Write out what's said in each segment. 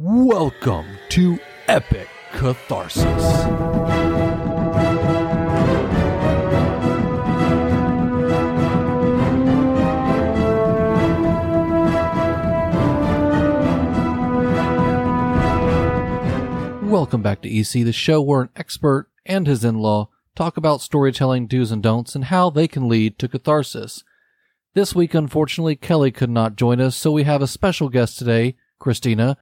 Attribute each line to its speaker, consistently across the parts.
Speaker 1: Welcome to Epic Catharsis. Welcome back to EC, the show where an expert and his in law talk about storytelling do's and don'ts and how they can lead to catharsis. This week, unfortunately, Kelly could not join us, so we have a special guest today, Christina,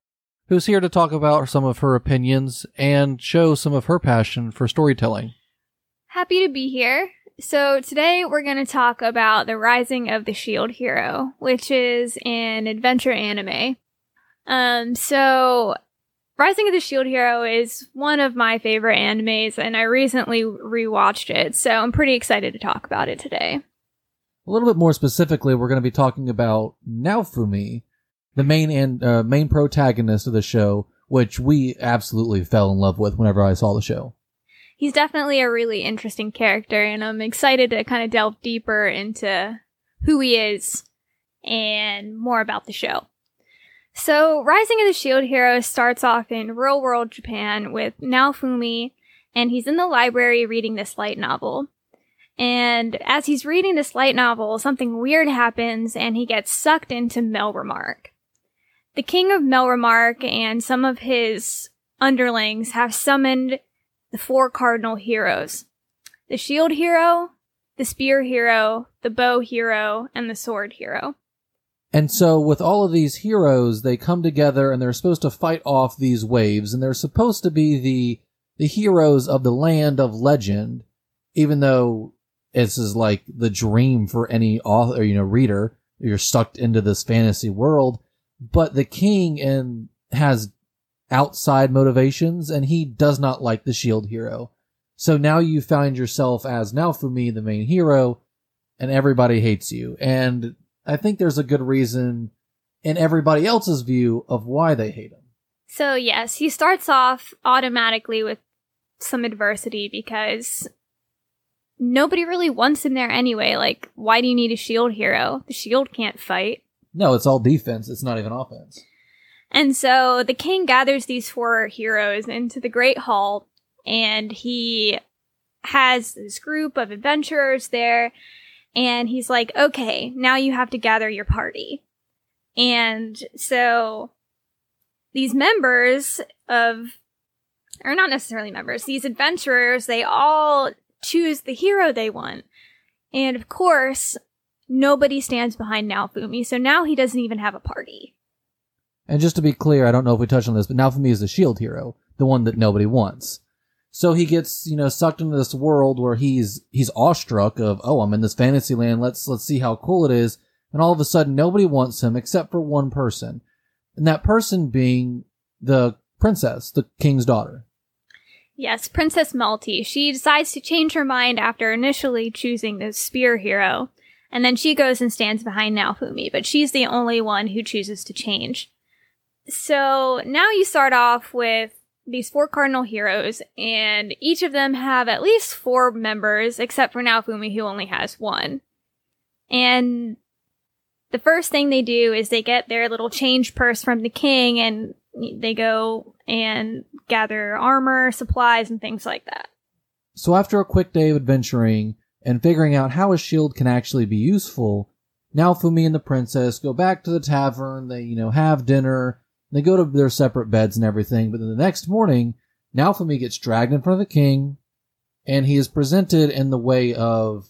Speaker 1: who's here to talk about some of her opinions and show some of her passion for storytelling.
Speaker 2: Happy to be here. So, today we're going to talk about the Rising of the Shield Hero, which is an adventure anime. Um, so Rising of the Shield Hero is one of my favorite animes, and I recently rewatched it, so I'm pretty excited to talk about it today.
Speaker 1: A little bit more specifically, we're going to be talking about Naofumi, the main and uh, main protagonist of the show, which we absolutely fell in love with whenever I saw the show.
Speaker 2: He's definitely a really interesting character, and I'm excited to kind of delve deeper into who he is and more about the show. So, Rising of the Shield Hero starts off in real world Japan with Naofumi, and he's in the library reading this light novel. And as he's reading this light novel, something weird happens and he gets sucked into Melromarc. The king of Melromarc and some of his underlings have summoned the four cardinal heroes the shield hero, the spear hero, the bow hero, and the sword hero.
Speaker 1: And so, with all of these heroes, they come together and they're supposed to fight off these waves, and they're supposed to be the the heroes of the land of legend, even though this is like the dream for any author, you know, reader. You're sucked into this fantasy world, but the king and has outside motivations, and he does not like the shield hero. So now you find yourself as Naofumi, the main hero, and everybody hates you. And I think there's a good reason in everybody else's view of why they hate him.
Speaker 2: So, yes, he starts off automatically with some adversity because nobody really wants him there anyway. Like, why do you need a shield hero? The shield can't fight.
Speaker 1: No, it's all defense. It's not even offense.
Speaker 2: And so the king gathers these four heroes into the Great Hall, and he has this group of adventurers there, and he's like, okay, now you have to gather your party. And so these members of, or not necessarily members, these adventurers, they all choose the hero they want. And of course, nobody stands behind Naofumi, so now he doesn't even have a party.
Speaker 1: And just to be clear, I don't know if we touched on this, but Naofumi is the shield hero, the one that nobody wants. So he gets, you know, sucked into this world where he's he's awestruck of, oh, I'm in this fantasy land. Let's let's see how cool it is. And all of a sudden, nobody wants him except for one person, and that person being the princess, the king's daughter.
Speaker 2: Yes, Princess Malty. She decides to change her mind after initially choosing the spear hero, and then she goes and stands behind Naofumi, but she's the only one who chooses to change. So now you start off with these four cardinal heroes, and each of them have at least four members, except for Naofumi, who only has one. And the first thing they do is they get their little change purse from the king, and they go and gather armor, supplies, and things like that.
Speaker 1: So after a quick day of adventuring and figuring out how a shield can actually be useful, Naofumi and the princess go back to the tavern. They, you know, have dinner they go to their separate beds and everything, but then the next morning, Naofumi gets dragged in front of the king, and he is presented in the way of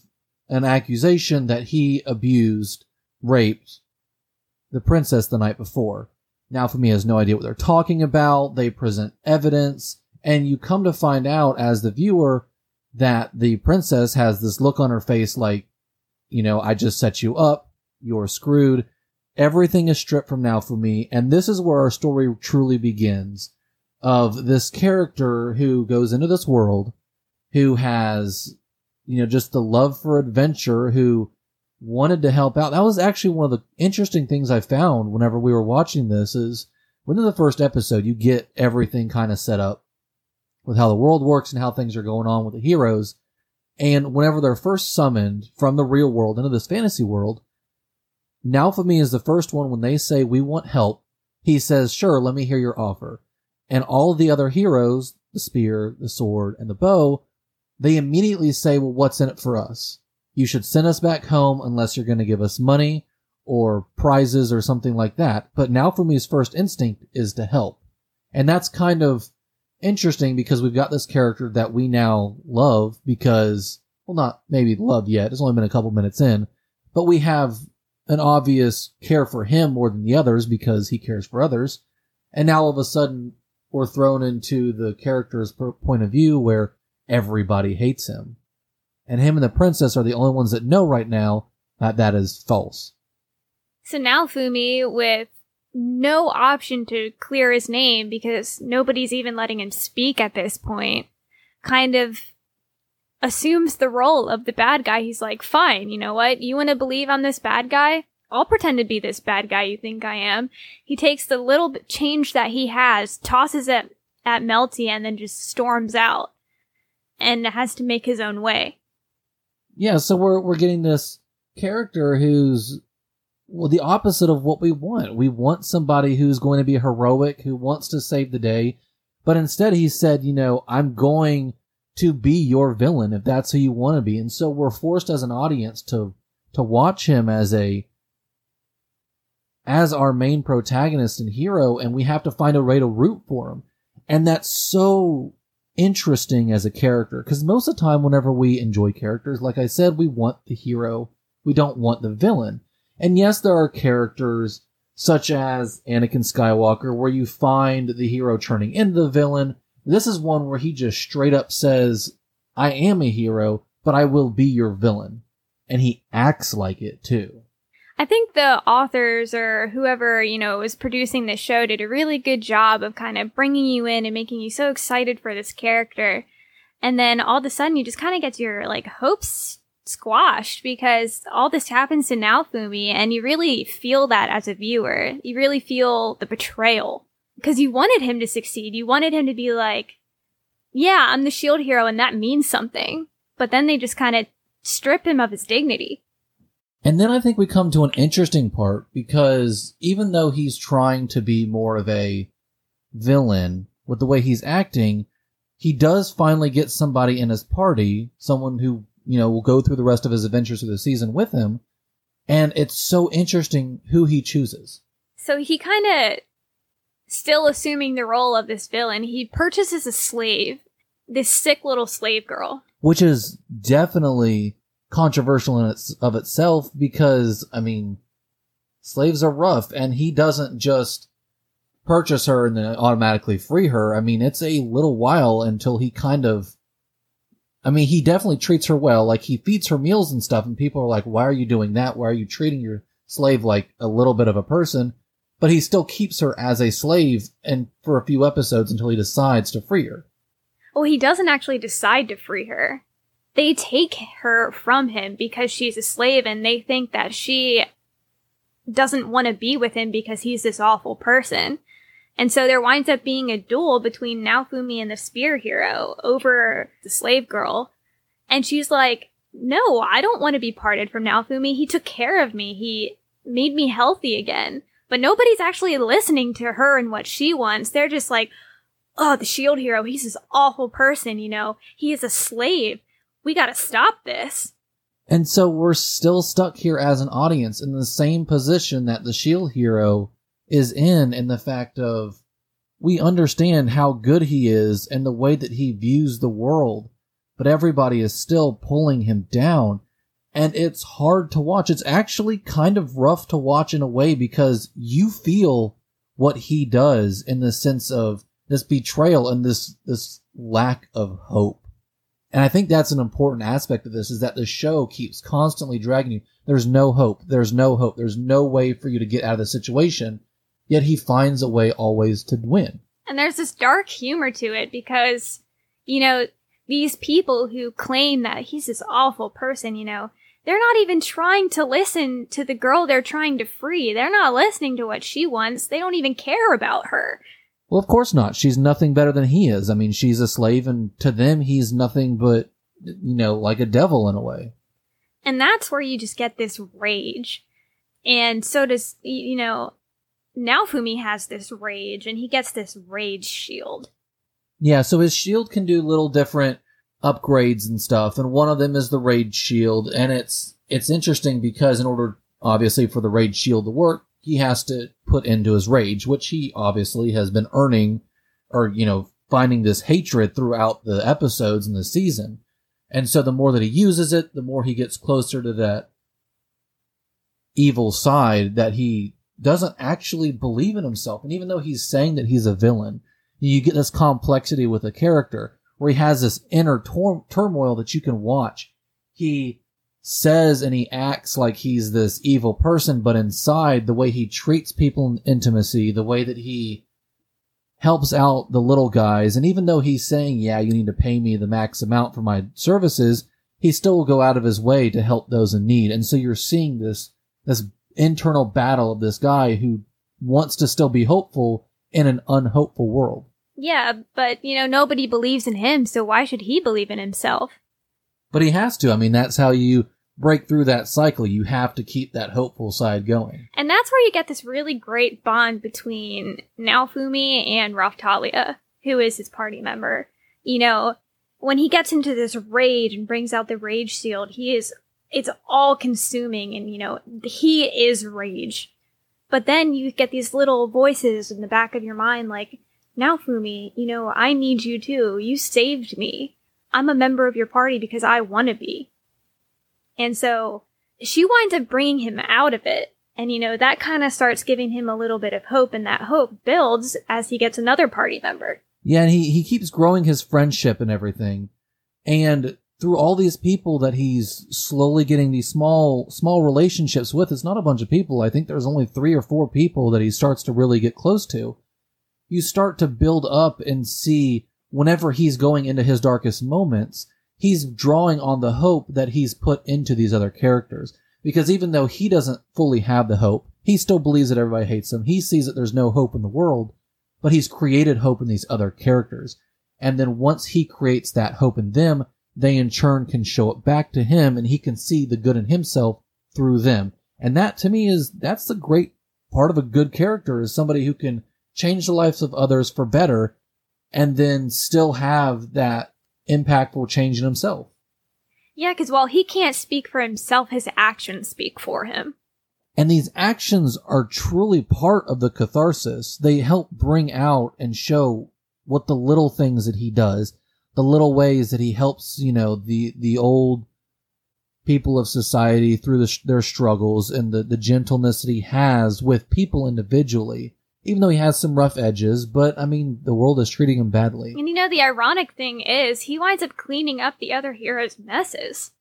Speaker 1: an accusation that he abused, raped the princess the night before. Naofumi has no idea what they're talking about. They present evidence, and you come to find out as the viewer that the princess has this look on her face like, you know, I just set you up, you're screwed, Everything is stripped from Naofumi. and this is where our story truly begins. Of this character who goes into this world, who has, you know, just the love for adventure, who wanted to help out. That was actually one of the interesting things I found whenever we were watching this is within the first episode, you get everything kind of set up with how the world works and how things are going on with the heroes. And whenever they're first summoned from the real world into this fantasy world, Naofumi is the first one when they say we want help. he says, sure, let me hear your offer. And all the other heroes, the spear, the sword, and the bow, they immediately say, well, what's in it for us? You should send us back home unless you're going to give us money or prizes or something like that. But Naofumi's first instinct is to help. And that's kind of interesting because we've got this character that we now love because, well, not maybe love yet. It's only been a couple minutes in, but we have an obvious care for him more than the others because he cares for others. And now all of a sudden we're thrown into the character's point of view where everybody hates him. And him and the princess are the only ones that know right now that that is false.
Speaker 2: So Naofumi, with no option to clear his name because nobody's even letting him speak at this point, kind of assumes the role of the bad guy. He's like, fine, you know what? You want to believe I'm this bad guy? I'll pretend to be this bad guy you think I am. He takes the little change that he has, tosses it at Melty, and then just storms out and has to make his own way.
Speaker 1: Yeah, so we're we're getting this character who's well the opposite of what we want. We want somebody who's going to be heroic, who wants to save the day, but instead he said, you know, I'm going to be your villain if that's who you want to be. And so we're forced as an audience to to watch him as a as our main protagonist and hero and we have to find a way to root for him. And that's so interesting as a character because most of the time whenever we enjoy characters, like I said, we want the hero. We don't want the villain. And yes, there are characters such as Anakin Skywalker where you find the hero turning into the villain this is one where he just straight up says, I am a hero, but I will be your villain. And he acts like it too.
Speaker 2: I think the authors or whoever, you know, was producing this show did a really good job of kind of bringing you in and making you so excited for this character. And then all of a sudden you just kind of get your like hopes squashed because all this happens to Naofumi and you really feel that as a viewer. You really feel the betrayal because you wanted him to succeed. You wanted him to be like, yeah, I'm the shield hero and that means something. But then they just kind of strip him of his dignity.
Speaker 1: And then I think we come to an interesting part because even though he's trying to be more of a villain with the way he's acting, he does finally get somebody in his party, someone who, you know, will go through the rest of his adventures through the season with him. And it's so interesting who he chooses.
Speaker 2: So he kind of still assuming the role of this villain, he purchases a slave, this sick little slave girl.
Speaker 1: Which is definitely controversial in its of itself because, I mean, slaves are rough and he doesn't just purchase her and then automatically free her. I mean, it's a little while until he kind of I mean, he definitely treats her well. Like he feeds her meals and stuff, and people are like, "Why are you doing that? Why are you treating your slave like a little bit of a person?" but he still keeps her as a slave and for a few episodes until he decides to free her.
Speaker 2: Well, he doesn't actually decide to free her. They take her from him because she's a slave and they think that she doesn't want to be with him because he's this awful person. And so there winds up being a duel between Naofumi and the spear hero over the slave girl. And she's like, no, I don't want to be parted from Naofumi. He took care of me. He made me healthy again. But nobody's actually listening to her and what she wants. They're just like, oh, the shield hero, he's this awful person, you know, he is a slave. We gotta stop this.
Speaker 1: And so we're still stuck here as an audience in the same position that the shield hero is in, in the fact of we understand how good he is and the way that he views the world, but everybody is still pulling him down and it's hard to watch. It's actually kind of rough to watch in a way because you feel what he does in the sense of this betrayal and this, this lack of hope. And I think that's an important aspect of this is that the show keeps constantly dragging you. There's no hope. There's no hope. There's no way for you to get out of the situation. Yet he finds a way always to win.
Speaker 2: And there's this dark humor to it because, you know, these people who claim that he's this awful person, you know, they're not even trying to listen to the girl they're trying to free. They're not listening to what she wants. They don't even care about her.
Speaker 1: Well, of course not. She's nothing better than he is. I mean, she's a slave, and to them, he's nothing but, you know, like a devil in a way.
Speaker 2: And that's where you just get this rage. And so does, you know, Naofumi has this rage and he gets this rage shield.
Speaker 1: Yeah, so his shield can do little different upgrades and stuff, and one of them is the rage shield, and it's it's interesting because in order obviously for the rage shield to work, he has to put into his rage, which he obviously has been earning or you know finding this hatred throughout the episodes in the season. And so the more that he uses it, the more he gets closer to that evil side that he doesn't actually believe in himself. And even though he's saying that he's a villain, you get this complexity with a character where he has this inner tor- turmoil that you can watch. He says and he acts like he's this evil person, but inside the way he treats people in intimacy, the way that he helps out the little guys. And even though he's saying, yeah, you need to pay me the max amount for my services, he still will go out of his way to help those in need. And so you're seeing this, this internal battle of this guy who wants to still be hopeful in an unhopeful world.
Speaker 2: Yeah, but you know, nobody believes in him, so why should he believe in himself?
Speaker 1: But he has to. I mean, that's how you break through that cycle. You have to keep that hopeful side going.
Speaker 2: And that's where you get this really great bond between Naofumi and Raphtalia, who is his party member. You know, when he gets into this rage and brings out the rage shield, he is it's all consuming and you know, he is rage. But then you get these little voices in the back of your mind like, Naofumi you know, I need you too. You saved me. I'm a member of your party because I want to be. And so she winds up bringing him out of it. And, you know, that kind of starts giving him a little bit of hope, and that hope builds as he gets another party member.
Speaker 1: Yeah, and he, he keeps growing his friendship and everything. And through all these people that he's slowly getting these small, small relationships with, it's not a bunch of people. I think there's only three or four people that he starts to really get close to. You start to build up and see whenever he's going into his darkest moments, he's drawing on the hope that he's put into these other characters. Because even though he doesn't fully have the hope, he still believes that everybody hates him. He sees that there's no hope in the world, but he's created hope in these other characters. And then once he creates that hope in them, they in turn can show it back to him and he can see the good in himself through them. And that to me is, that's the great part of a good character is somebody who can change the lives of others for better and then still have that impactful change in himself.
Speaker 2: Yeah, because while he can't speak for himself, his actions speak for him.
Speaker 1: And these actions are truly part of the catharsis. They help bring out and show what the little things that he does, the little ways that he helps, you know, the, the old people of society through the, their struggles and the, the gentleness that he has with people individually even though he has some rough edges, but I mean, the world is treating him badly.
Speaker 2: And you know, the ironic thing is, he winds up cleaning up the other heroes' messes.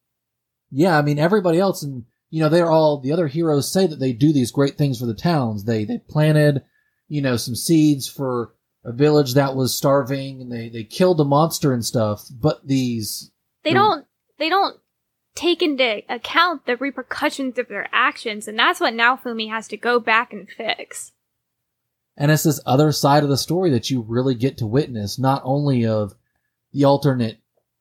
Speaker 1: Yeah, I mean, everybody else, and you know, they're all the other heroes say that they do these great things for the towns. They they planted, you know, some seeds for a village that was starving, and they they killed a monster and stuff. But these
Speaker 2: they the, don't they don't take into account the repercussions of their actions, and that's what Naofumi has to go back and fix.
Speaker 1: And it's this other side of the story that you really get to witness, not only of the alternate,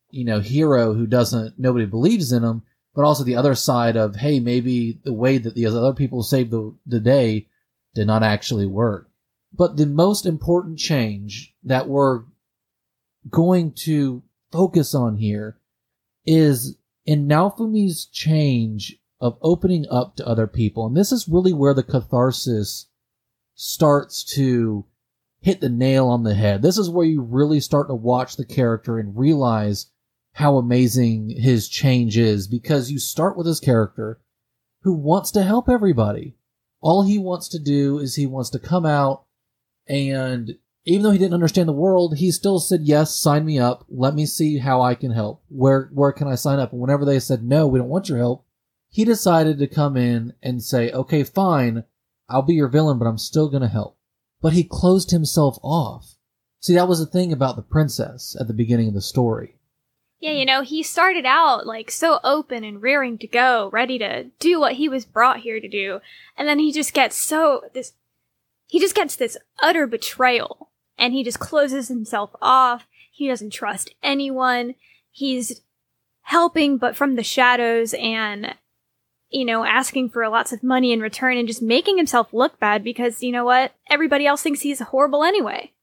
Speaker 1: you know, hero who doesn't, nobody believes in him, but also the other side of, hey, maybe the way that these other people saved the, the day did not actually work. But the most important change that we're going to focus on here is in Naofumi's change of opening up to other people. And this is really where the catharsis starts to hit the nail on the head. This is where you really start to watch the character and realize how amazing his change is because you start with this character who wants to help everybody. All he wants to do is he wants to come out and even though he didn't understand the world, he still said, yes, sign me up. Let me see how I can help. Where, where can I sign up? And whenever they said, no, we don't want your help, he decided to come in and say, okay, fine. I'll be your villain, but I'm still gonna help. But he closed himself off. See, that was the thing about the princess at the beginning of the story.
Speaker 2: Yeah, you know, he started out like so open and rearing to go, ready to do what he was brought here to do. And then he just gets so this he just gets this utter betrayal and he just closes himself off. He doesn't trust anyone. He's helping but from the shadows and you know, asking for lots of money in return and just making himself look bad because, you know what? Everybody else thinks he's horrible anyway.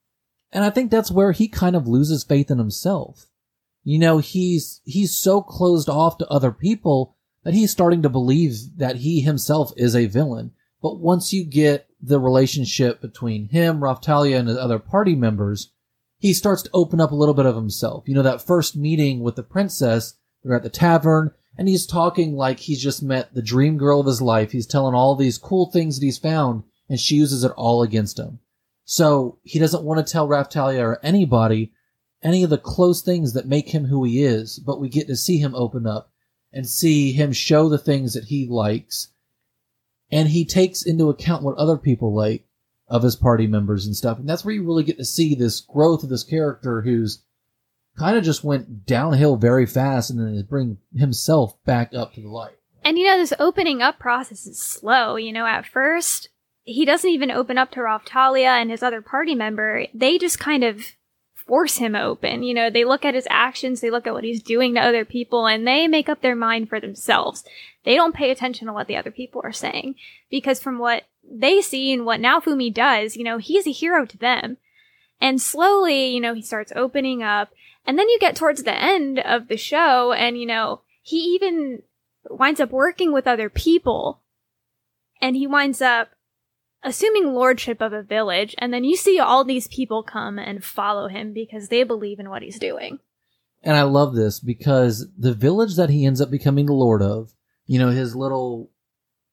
Speaker 1: And I think that's where he kind of loses faith in himself. You know, he's, he's so closed off to other people that he's starting to believe that he himself is a villain. But once you get the relationship between him, Raphtalia, and the other party members, he starts to open up a little bit of himself. You know, that first meeting with the princess, they're at the tavern, and he's talking like he's just met the dream girl of his life. He's telling all these cool things that he's found, and she uses it all against him. So he doesn't want to tell Raphtalia or anybody any of the close things that make him who he is, but we get to see him open up and see him show the things that he likes. And he takes into account what other people like of his party members and stuff. And that's where you really get to see this growth of this character who's kind of just went downhill very fast and then is bring himself back up to the light.
Speaker 2: And you know, this opening up process is slow. You know, at first, he doesn't even open up to Raphtalia and his other party member. They just kind of force him open. You know, they look at his actions, they look at what he's doing to other people, and they make up their mind for themselves. They don't pay attention to what the other people are saying. Because from what they see and what Naofumi does, you know, he's a hero to them. And slowly, you know, he starts opening up. And then you get towards the end of the show, and, you know, he even winds up working with other people. And he winds up assuming lordship of a village, and then you see all these people come and follow him because they believe in what he's doing.
Speaker 1: And I love this because the village that he ends up becoming the lord of, you know, his little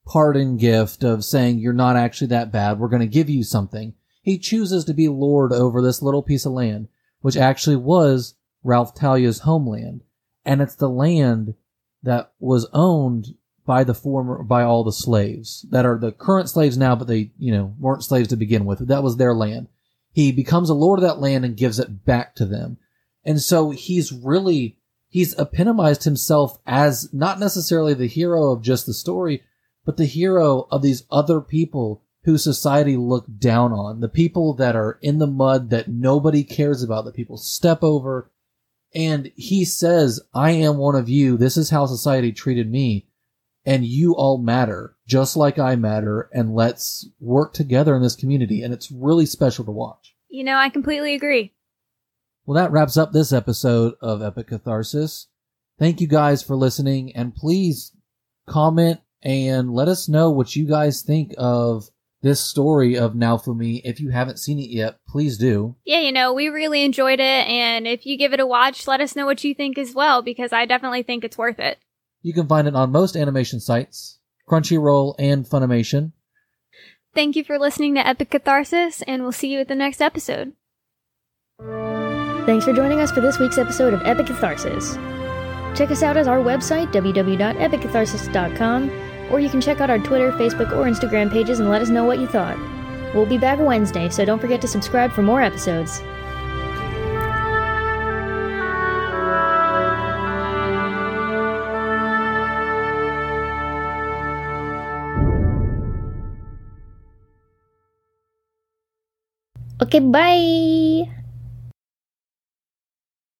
Speaker 1: pardon gift of saying, you're not actually that bad, we're going to give you something. He chooses to be lord over this little piece of land, which actually was Raphtalia's homeland. And it's the land that was owned by the former by all the slaves that are the current slaves now, but they you know weren't slaves to begin with. That was their land. He becomes a lord of that land and gives it back to them, and so he's really he's epitomized himself as not necessarily the hero of just the story, but the hero of these other people who society looked down on, the people that are in the mud that nobody cares about, that people step over. And he says, I am one of you. This is how society treated me and you all matter just like I matter and let's work together in this community. And it's really special to watch.
Speaker 2: You know, I completely agree.
Speaker 1: Well, that wraps up this episode of Epic Catharsis. Thank you guys for listening and please comment and let us know what you guys think of this story of Naofumi. If you haven't seen it yet, please do.
Speaker 2: Yeah, you know, we really enjoyed it. And if you give it a watch, let us know what you think as well, because I definitely think it's worth it.
Speaker 1: You can find it on most animation sites, Crunchyroll and Funimation.
Speaker 2: Thank you for listening to Epic Catharsis, and we'll see you at the next episode.
Speaker 3: Thanks for joining us for this week's episode of Epic Catharsis. Check us out at our website, www.epiccatharsis.com, or you can check out our Twitter, Facebook, or Instagram pages and let us know what you thought. We'll be back Wednesday, so don't forget to subscribe for more episodes. Okay, bye.